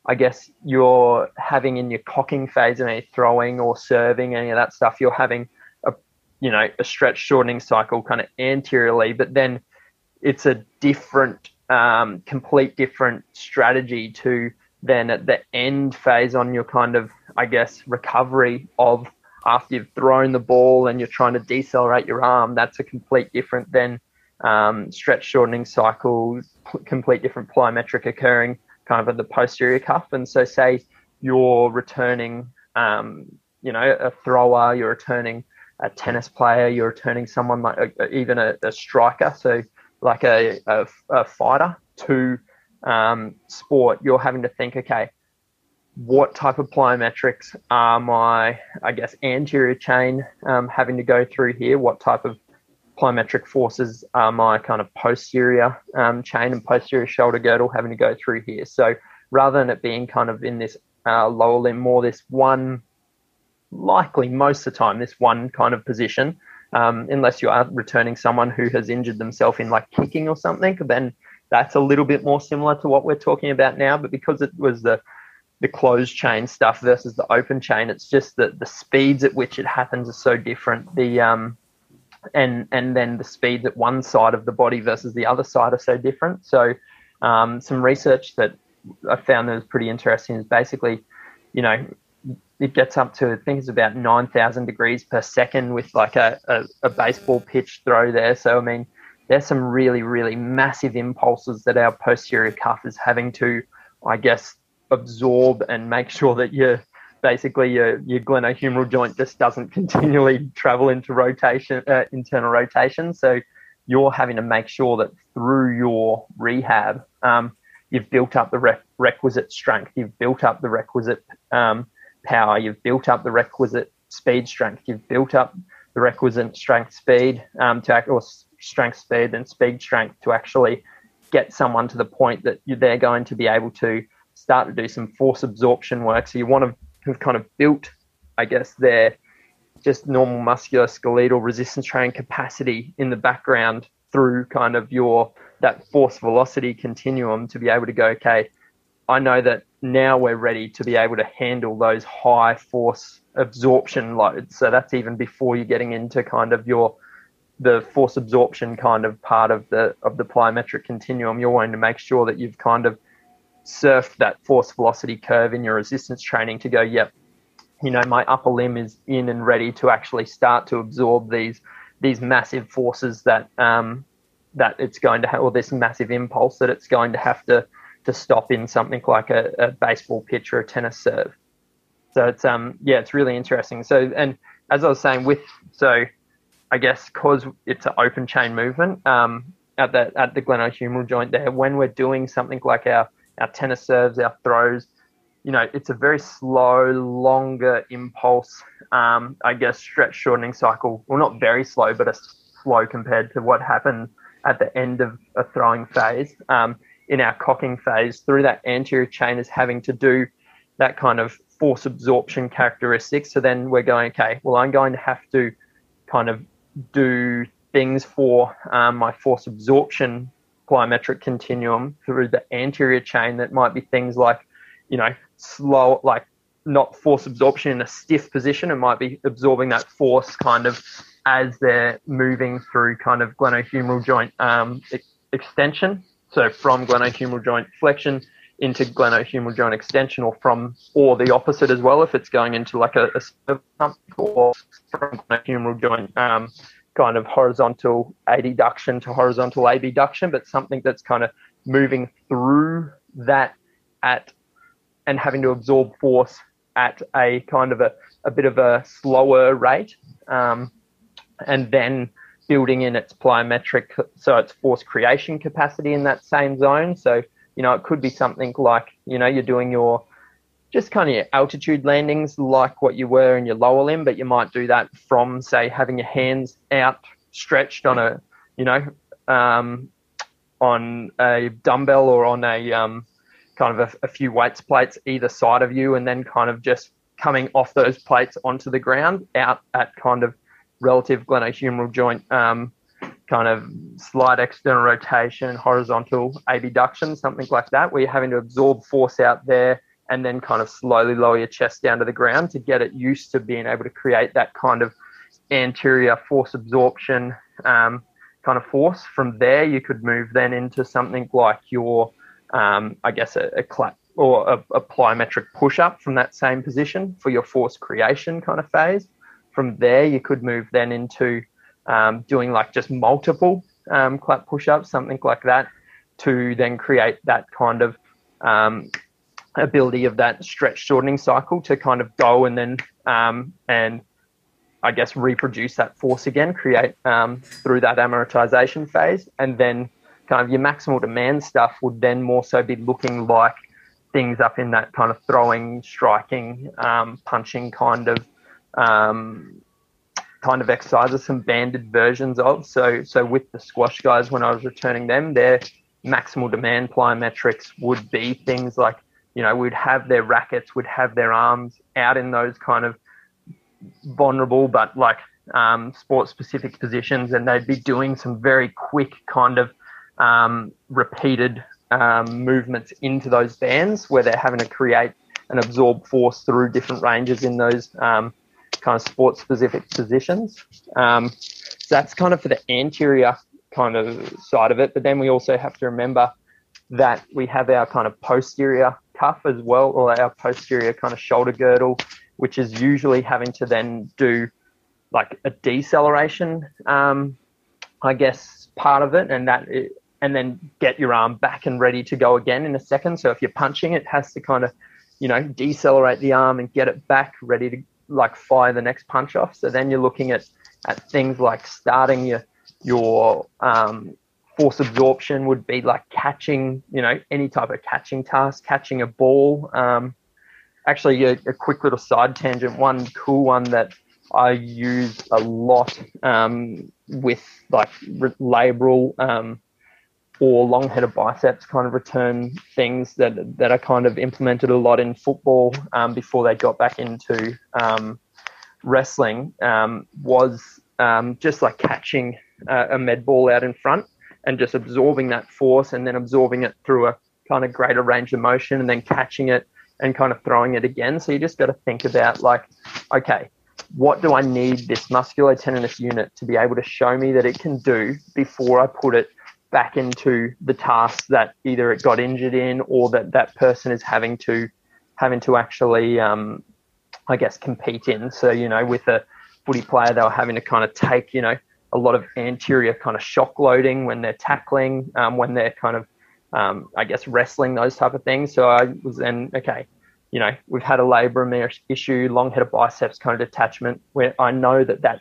I guess you're having in your cocking phase, any throwing or serving, any of that stuff, you're having a you know a stretch shortening cycle kind of anteriorly, but then it's a different, um, complete different strategy to then at the end phase on your kind of, I guess, recovery of after you've thrown the ball and you're trying to decelerate your arm, that's a complete different than um, stretch shortening cycle, complete different plyometric occurring kind of at the posterior cuff. And so, say you're returning, um, you know, a thrower, you're returning a tennis player, you're returning someone like a, even a, a, striker, so like a, a, a fighter to um, sport, you're having to think, okay, what type of plyometrics are my, I guess, anterior chain um, having to go through here? What type of plyometric forces are my kind of posterior um, chain and posterior shoulder girdle having to go through here? So rather than it being kind of in this uh, lower limb, more this one, likely most of the time, this one kind of position, um, unless you are returning someone who has injured themselves in like kicking or something, then that's a little bit more similar to what we're talking about now. But because it was the the closed chain stuff versus the open chain, it's just that the speeds at which it happens are so different. The um, and and then the speeds at one side of the body versus the other side are so different. So um, some research that I found that was pretty interesting is basically, you know, it gets up to I think it's about nine thousand degrees per second with like a, a, a baseball pitch throw there. So I mean, there's some really, really massive impulses that our posterior cuff is having to, I guess, absorb and make sure that your basically your, your glenohumeral joint just doesn't continually travel into rotation, uh, internal rotation. So you're having to make sure that through your rehab, um, you've built up the re- requisite strength, you've built up the requisite um, power, you've built up the requisite speed strength, you've built up the requisite strength speed um, to act, or strength speed and speed strength to actually get someone to the point that they're going to be able to start to do some force absorption work. So you want to have kind of built, I guess, their just normal musculoskeletal resistance training capacity in the background through kind of your that force velocity continuum to be able to go, okay, I know that now we're ready to be able to handle those high force absorption loads. So that's even before you're getting into kind of your the force absorption kind of part of the of the plyometric continuum. You're wanting to make sure that you've kind of surfed that force velocity curve in your resistance training to go, yep, you know, my upper limb is in and ready to actually start to absorb these these massive forces that um, that it's going to have, or this massive impulse that it's going to have to to stop in something like a, a baseball pitch or a tennis serve. So it's um yeah, it's really interesting. So and as I was saying, with so I guess because it's an open chain movement um, at the at the glenohumeral joint there, when we're doing something like our our tennis serves, our throws, you know, it's a very slow, longer impulse. Um, I guess stretch shortening cycle. Well, not very slow, but a slow compared to what happens at the end of a throwing phase. Um, in our cocking phase, through that anterior chain is having to do that kind of force absorption characteristics. So then we're going, okay, well, I'm going to have to kind of do things for um, my force absorption plyometric continuum through the anterior chain that might be things like, you know, slow, like not force absorption in a stiff position. It might be absorbing that force kind of as they're moving through kind of glenohumeral joint um, extension. So from glenohumeral joint flexion into glenohumeral joint extension, or from or the opposite as well if it's going into like a, a or from glenohumeral joint um, kind of horizontal adduction to horizontal abduction, but something that's kind of moving through that at and having to absorb force at a kind of a, a bit of a slower rate, um, and then building in its plyometric, so its force creation capacity in that same zone. So you know, it could be something like, you know, you're doing your just kind of your altitude landings like what you were in your lower limb, but you might do that from, say, having your hands out stretched on a, you know, um, on a dumbbell or on a um, kind of a, a, few weights plates either side of you, and then kind of just coming off those plates onto the ground out at kind of relative glenohumeral joint um, kind of slight external rotation, horizontal abduction, something like that, where you're having to absorb force out there and then kind of slowly lower your chest down to the ground to get it used to being able to create that kind of anterior force absorption um, kind of force. From there, you could move then into something like your, um, I guess, a, a clap or a, a plyometric push up from that same position for your force creation kind of phase. From there, you could move then into um, doing like just multiple um, clap push-ups, something like that, to then create that kind of um, ability of that stretch shortening cycle to kind of go and then um, and I guess reproduce that force again, create um, through that amortization phase, and then kind of your maximal demand stuff would then more so be looking like things up in that kind of throwing, striking, um, punching kind of um, kind of exercises, some banded versions of. So, so with the squash guys, when I was returning them, their maximal demand plyometrics would be things like, you know, we'd have their rackets, would have their arms out in those kind of vulnerable but like um, sport specific positions, and they'd be doing some very quick kind of um, repeated um, movements into those bands where they're having to create and absorb force through different ranges in those um, kind of sports specific positions. Um, so that's kind of for the anterior kind of side of it. But then we also have to remember that we have our kind of posterior cuff as well, or our posterior kind of shoulder girdle, which is usually having to then do like a deceleration, um, I guess, part of it, and that it, and then get your arm back and ready to go again in a second. So if you're punching, it has to kind of, you know, decelerate the arm and get it back ready to like fire the next punch off. So then you're looking at, at things like starting your your um, force absorption would be like catching, you know, any type of catching task, catching a ball. Um, actually, a, a, quick little side tangent. One cool one that I use a lot um, with like labral um, or long headed biceps kind of return things that that I kind of implemented a lot in football um, before they got back into um, wrestling um, was um, just like catching a med ball out in front and just absorbing that force and then absorbing it through a kind of greater range of motion and then catching it and kind of throwing it again. So you just got to think about like, okay, what do I need this musculotendinous unit to be able to show me that it can do before I put it back into the task that either it got injured in or that that person is having to having to actually, um, I guess, compete in. So you know, with a footy player, they were having to kind of take you know a lot of anterior kind of shock loading when they're tackling, um, when they're kind of, um, I guess, wrestling those type of things. So I was then okay you know, we've had a labrum issue, long head of biceps kind of detachment, where I know that that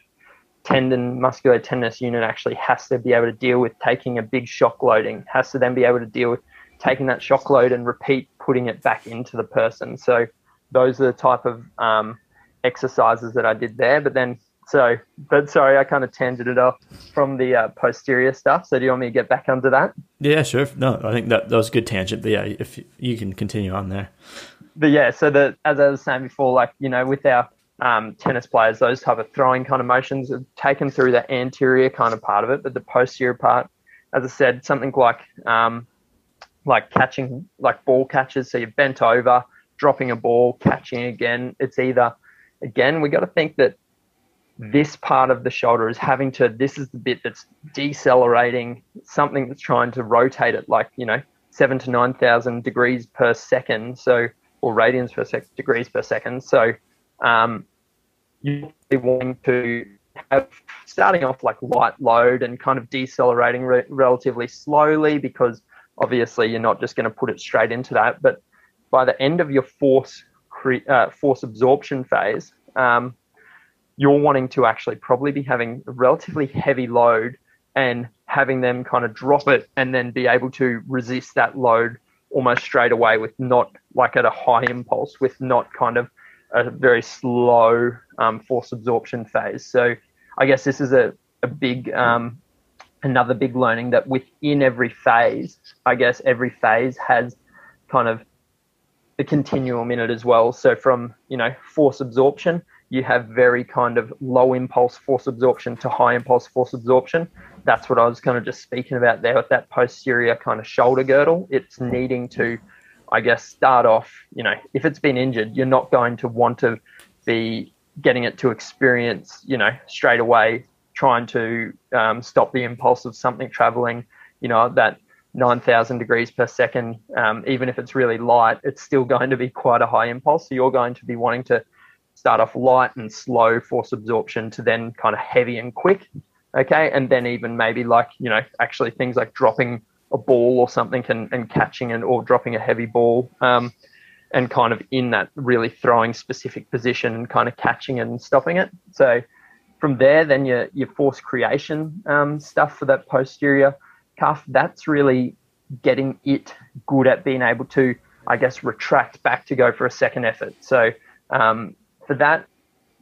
tendon, musculotendinous unit actually has to be able to deal with taking a big shock loading, has to then be able to deal with taking that shock load and repeat putting it back into the person. So those are the type of um, exercises that I did there. But then, so, but sorry, I kind of tangented off from the uh, posterior stuff. So do you want me to get back under that? Yeah, sure. No, I think that, that was a good tangent. But yeah, if you can continue on there but yeah, so the as I was saying before, like you know, with our um, tennis players, those type of throwing kind of motions are taken through the anterior kind of part of it, but the posterior part, as I said, something like um, like catching like ball catches. So you're bent over, dropping a ball, catching again. It's either again we got to think that this part of the shoulder is having to this is the bit that's decelerating something that's trying to rotate it like you know seven to nine thousand degrees per second so or radians per sec- degrees per second. So um, you're wanting to have starting off like light load and kind of decelerating re- relatively slowly because obviously you're not just going to put it straight into that. But by the end of your force cre- uh, force absorption phase, um, you're wanting to actually probably be having a relatively heavy load and having them kind of drop it and then be able to resist that load almost straight away with not like at a high impulse with not kind of a very slow um, force absorption phase. So I guess this is a, a big um, another big learning that within every phase, I guess every phase has kind of the continuum in it as well. So from you know force absorption, you have very kind of low impulse force absorption to high impulse force absorption that's what I was kind of just speaking about there with that posterior kind of shoulder girdle. It's needing to, I guess, start off, you know, if it's been injured, you're not going to want to be getting it to experience, you know, straight away trying to um, stop the impulse of something traveling, you know, that 9,000 degrees per second, um, even if it's really light, it's still going to be quite a high impulse. So you're going to be wanting to start off light and slow force absorption to then kind of heavy and quick okay and then even maybe like you know actually things like dropping a ball or something and, and catching and or dropping a heavy ball um, and kind of in that really throwing specific position and kind of catching and stopping it. So from there then your, your force creation um, stuff for that posterior cuff that's really getting it good at being able to i guess retract back to go for a second effort. So um, for that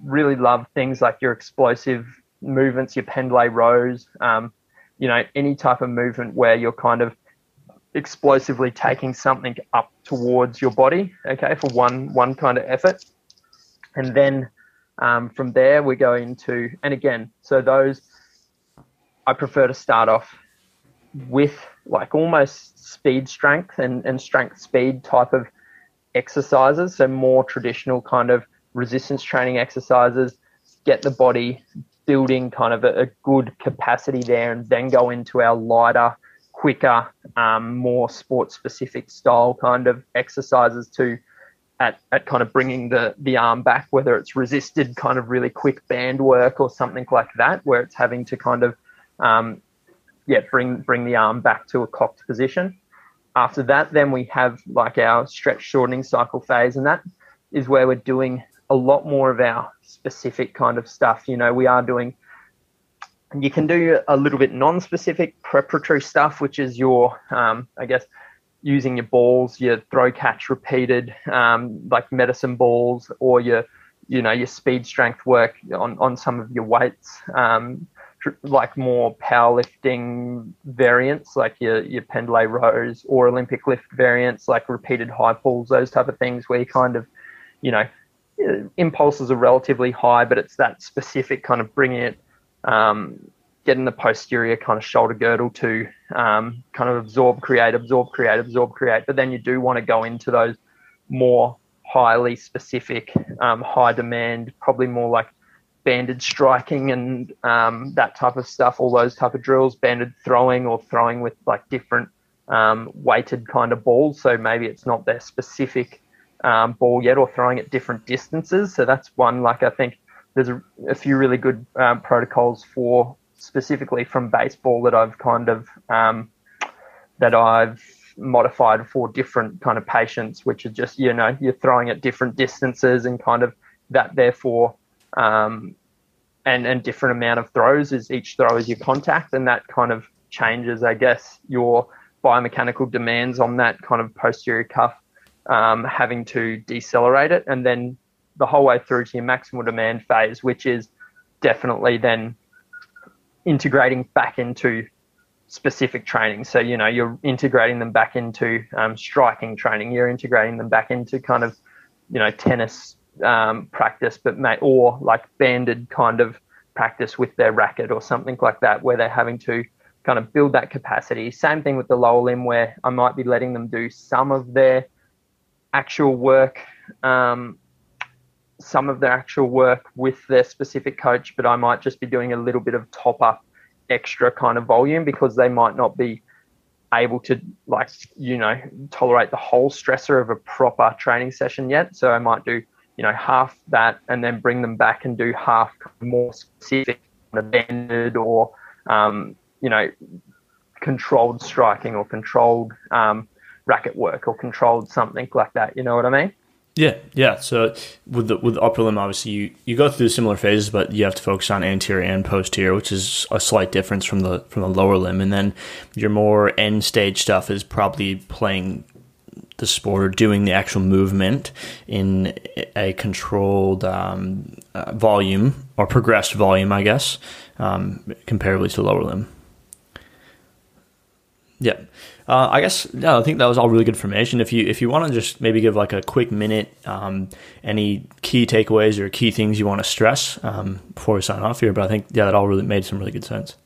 really love things like your explosive movements, your pendlay rows, um, you know, any type of movement where you're kind of explosively taking something up towards your body, okay, for one one kind of effort, and then um, from there we go into, and again, so those I prefer to start off with like almost speed strength and, and strength speed type of exercises, so more traditional kind of resistance training exercises, get the body building kind of a, a good capacity there and then go into our lighter, quicker, um, more sport specific style kind of exercises to at, at kind of bringing the, the arm back, whether it's resisted kind of really quick band work or something like that, where it's having to kind of, um, yeah, bring, bring the arm back to a cocked position. After that, then we have like our stretch shortening cycle phase, and that is where we're doing a lot more of our specific kind of stuff. You know, we are doing, you can do a little bit non specific preparatory stuff, which is your, um, I guess, using your balls, your throw catch repeated, um, like medicine balls, or your you know your speed strength work on on some of your weights. Um, like more powerlifting variants, like your your Pendlay rows or Olympic lift variants, like repeated high pulls, those type of things, where you kind of, you know, impulses are relatively high, but it's that specific kind of bringing it, um, getting the posterior kind of shoulder girdle to um, kind of absorb, create, absorb, create, absorb, create. But then you do want to go into those more highly specific, um, high demand, probably more like banded striking and um, that type of stuff, all those type of drills, banded throwing or throwing with like different um, weighted kind of balls. So maybe it's not their specific um, ball yet or throwing at different distances. So that's one, like I think there's a, a few really good um, protocols for specifically from baseball that I've kind of, um, that I've modified for different kind of patients, which are just, you know, you're throwing at different distances and kind of that therefore um, and and different amount of throws is each throw is your contact, and that kind of changes, I guess, your biomechanical demands on that kind of posterior cuff, um, having to decelerate it, and then the whole way through to your maximal demand phase, which is definitely then integrating back into specific training. So, you know, you're integrating them back into um, striking training, you're integrating them back into kind of, you know, tennis um, practice, but may, or like banded kind of practice with their racket or something like that, where they're having to kind of build that capacity. Same thing with the lower limb, where I might be letting them do some of their actual work, um, some of their actual work with their specific coach, but I might just be doing a little bit of top up extra kind of volume because they might not be able to like you know tolerate the whole stressor of a proper training session yet. So i might do you know, half that and then bring them back and do half more specific banded or, um, you know, controlled striking or controlled um, racket work or controlled something like that. You know what I mean? Yeah, yeah. So with the with the upper limb, obviously you, you go through similar phases, but you have to focus on anterior and posterior, which is a slight difference from the from the lower limb. And then your more end stage stuff is probably playing the sport or doing the actual movement in a controlled um, uh, volume or progressed volume, I guess, um, comparably to lower limb. Yeah. Uh, I guess no, I think that was all really good information. If you if you want to just maybe give like a quick minute, um, any key takeaways or key things you want to stress um, before we sign off here, but I think yeah, that all really made some really good sense.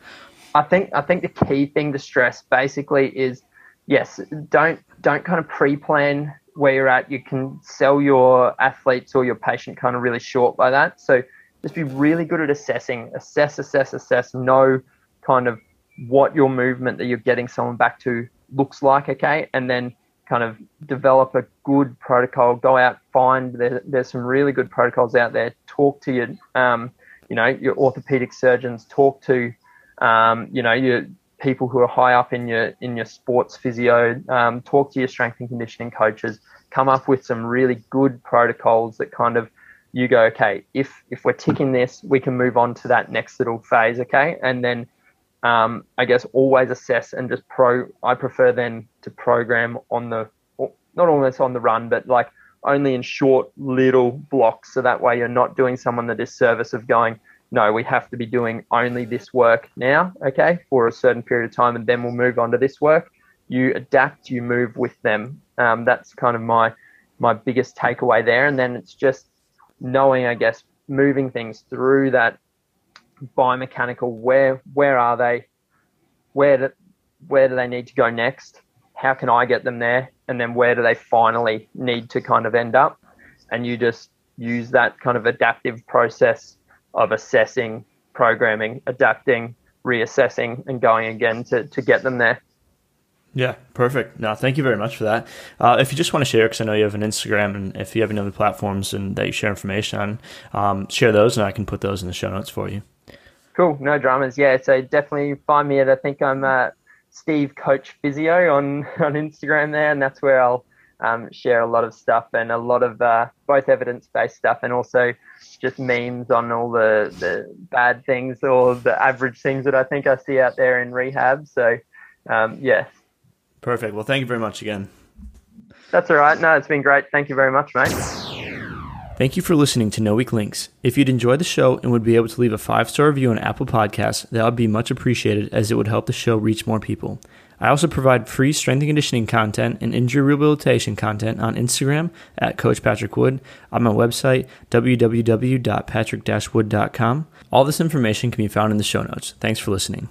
I think I think the key thing to stress basically is yes, don't don't kind of pre-plan where you're at. You can sell your athletes or your patient kind of really short by that. So just be really good at assessing, assess, assess, assess, know kind of what your movement that you're getting someone back to looks like, okay, and then kind of develop a good protocol. Go out, find there, there's some really good protocols out there. Talk to your, um, you know, your orthopedic surgeons. Talk to, um, you know, your people who are high up in your in your sports physio, um, talk to your strength and conditioning coaches, come up with some really good protocols that kind of you go, okay, if if we're ticking this, we can move on to that next little phase, okay, and then um, I guess always assess and just pro. I prefer then to program on the not almost on the run, but like only in short little blocks, so that way you're not doing someone the disservice of going no, we have to be doing only this work now, okay, for a certain period of time, and then we'll move on to this work. You adapt, you move with them. Um, that's kind of my my biggest takeaway there. And then it's just knowing, I guess, moving things through that biomechanical. Where where are they? Where do, where do they need to go next? How can I get them there? And then where do they finally need to kind of end up? And you just use that kind of adaptive process of assessing, programming, adapting, reassessing, and going again to, to get them there. Yeah, perfect. No, thank you very much for that. Uh, if you just want to share, because I know you have an Instagram, and if you have any other platforms and that you share information on, um, share those, and I can put those in the show notes for you. Cool, no dramas. Yeah, so definitely find me at. I think I'm uh, Steve Coach Physio on on Instagram there, and that's where I'll um, share a lot of stuff and a lot of uh, both evidence based stuff and also just memes on all the, the bad things or the average things that I think I see out there in rehab. So, um, yeah. Perfect. Well, thank you very much again. That's all right. No, it's been great. Thank you very much, mate. Thank you for listening to No Weak Links. If you'd enjoyed the show and would be able to leave a five star review on Apple Podcasts, that would be much appreciated as it would help the show reach more people. I also provide free strength and conditioning content and injury rehabilitation content on Instagram at Coach Patrick Wood, on my website, www.patrick-wood.com. All this information can be found in the show notes. Thanks for listening.